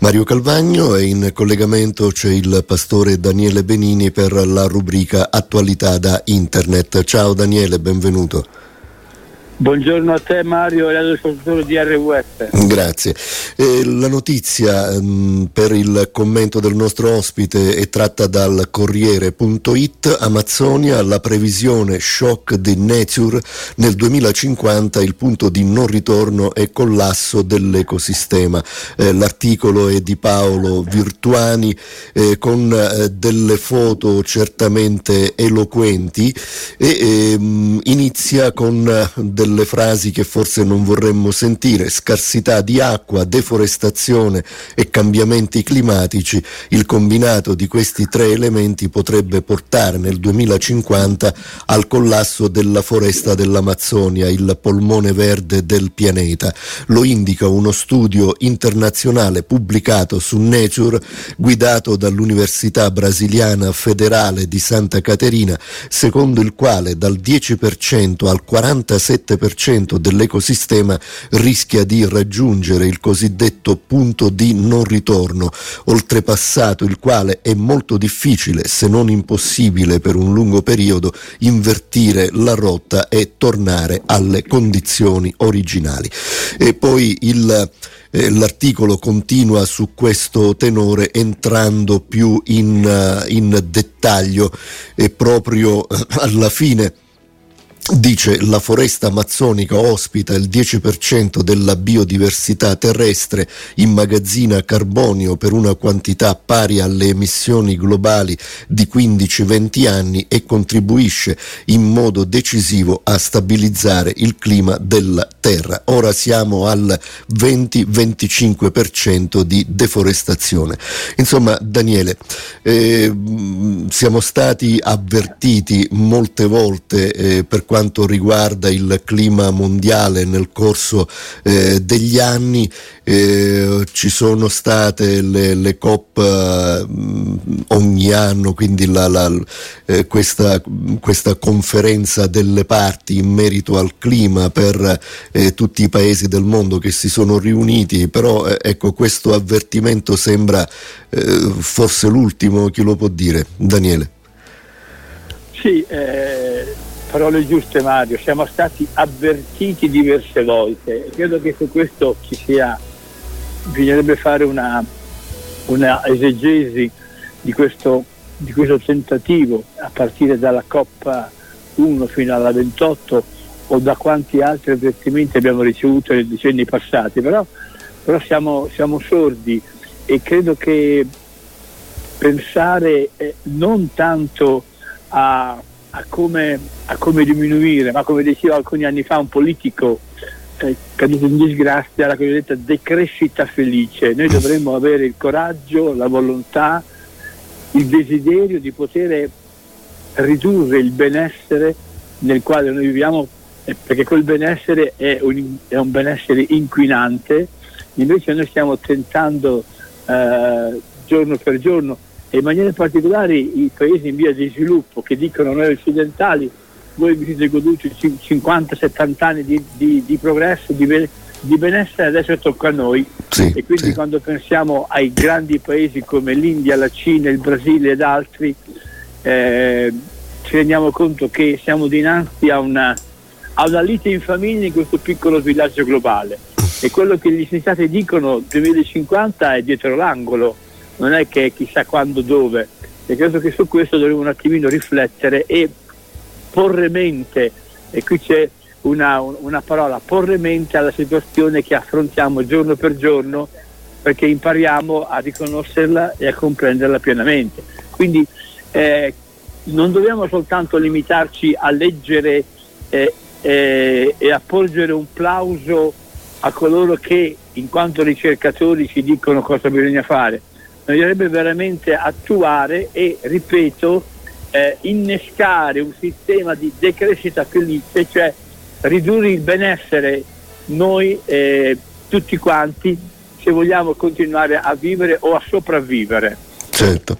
Mario Calvagno e in collegamento c'è il pastore Daniele Benini per la rubrica Attualità da Internet. Ciao Daniele, benvenuto. Buongiorno a te Mario e all'ascoltatore di RWS. Grazie. Eh, la notizia mh, mm, per il commento del nostro ospite è tratta dal Corriere.it. Amazzonia, la previsione shock di Nature nel 2050 il punto di non ritorno e collasso dell'ecosistema. Eh, l'articolo è di Paolo Virtuani eh, con eh, delle foto certamente eloquenti e ehm, inizia con eh, delle delle frasi che forse non vorremmo sentire, scarsità di acqua, deforestazione e cambiamenti climatici, il combinato di questi tre elementi potrebbe portare nel 2050 al collasso della foresta dell'Amazzonia, il polmone verde del pianeta. Lo indica uno studio internazionale pubblicato su Nature, guidato dall'Università Brasiliana Federale di Santa Caterina, secondo il quale dal 10% al 47% 7% dell'ecosistema rischia di raggiungere il cosiddetto punto di non ritorno, oltrepassato il quale è molto difficile, se non impossibile per un lungo periodo, invertire la rotta e tornare alle condizioni originali. E poi il eh, l'articolo continua su questo tenore entrando più in, uh, in dettaglio e proprio uh, alla fine Dice la foresta amazzonica ospita il 10% della biodiversità terrestre, immagazzina carbonio per una quantità pari alle emissioni globali di 15-20 anni e contribuisce in modo decisivo a stabilizzare il clima della Terra. Ora siamo al 20-25% di deforestazione. Insomma, Daniele, eh, siamo stati avvertiti molte volte eh, per quanto riguarda il clima mondiale nel corso eh, degli anni. Eh, ci sono state le, le COP eh, ogni anno, quindi la, la, eh, questa, questa, conferenza delle parti in merito al clima per eh, tutti i paesi del mondo che si sono riuniti, però eh, ecco questo avvertimento sembra forse l'ultimo, chi lo può dire? Daniele. Sì, eh, parole giuste Mario, siamo stati avvertiti diverse volte. Credo che su questo ci sia, bisognerebbe fare una, una esegesi di questo, di questo, tentativo a partire dalla Coppa 1 fino alla 28 o da quanti altri avvertimenti abbiamo ricevuto nei decenni passati, però, però siamo, siamo, sordi e credo che pensare eh, non tanto a a come, a come diminuire, ma come diceva alcuni anni fa un politico eh, caduto in disgrazia, la cosiddetta decrescita felice. Noi dovremmo avere il coraggio, la volontà, il desiderio di poter ridurre il benessere nel quale noi viviamo, eh, perché quel benessere è un, è un, benessere inquinante, invece noi stiamo tentando eh, giorno per giorno e in maniera particolare i paesi in via di sviluppo che dicono noi occidentali voi vi siete goduti 50-70 anni di, di, di progresso, di, di, benessere, adesso tocca a noi. Sì, e quindi sì. quando pensiamo ai grandi paesi come l'India, la Cina, il Brasile ed altri, eh, ci rendiamo conto che siamo dinanzi a una, a una lite in famiglia in questo piccolo villaggio globale. E quello che gli scienziati dicono 2050 è dietro l'angolo non è che chissà quando dove. E credo che su questo dovremmo un attimino riflettere e porre mente e qui c'è una, una parola porre mente alla situazione che affrontiamo giorno per giorno perché impariamo a riconoscerla e a comprenderla pienamente. Quindi eh, non dobbiamo soltanto limitarci a leggere eh, eh, e a porgere un plauso a coloro che in quanto ricercatori ci dicono cosa bisogna fare bisognerebbe veramente attuare e, ripeto, eh, innescare un sistema di decrescita felice, cioè ridurre il benessere noi eh, tutti quanti se vogliamo continuare a vivere o a sopravvivere. Certo.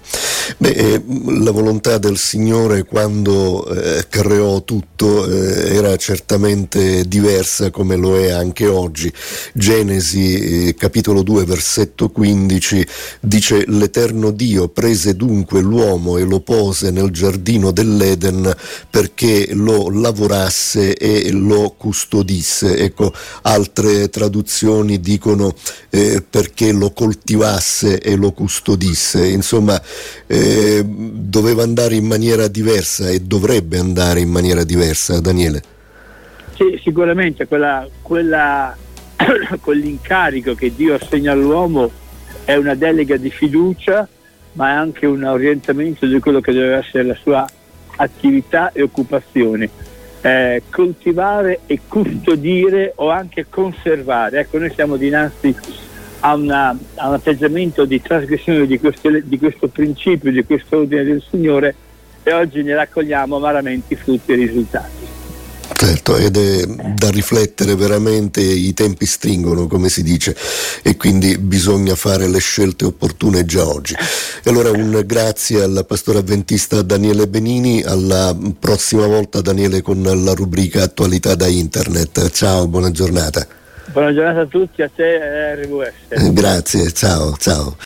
Beh, eh, la volontà del Signore quando eh, creò tutto eh, era certamente diversa come lo è anche oggi. Genesi eh, capitolo 2 versetto 15 dice l'Eterno Dio prese dunque l'uomo e lo pose nel giardino dell'Eden perché lo lavorasse e lo custodisse. Ecco, altre traduzioni dicono eh, perché lo coltivasse e lo custodisse. Insomma, eh, doveva andare in maniera diversa e dovrebbe andare in maniera diversa, Daniele. Sì, sicuramente quella, quella, quell'incarico che Dio assegna all'uomo è una delega di fiducia, ma è anche un orientamento di quello che deve essere la sua attività e occupazione. Eh, coltivare e custodire o anche conservare. Ecco, noi siamo dinanzi a, una, a un atteggiamento di trasgressione di questo, di questo principio, di questo ordine del Signore e oggi ne raccogliamo amaramente i frutti e i risultati. Certo, ed è da riflettere veramente, i tempi stringono come si dice e quindi bisogna fare le scelte opportune già oggi. E allora un grazie al pastore avventista Daniele Benini, alla prossima volta Daniele con la rubrica Attualità da Internet. Ciao, buona giornata. Buona giornata a tutti, a te e a RWS. Grazie, ciao, ciao.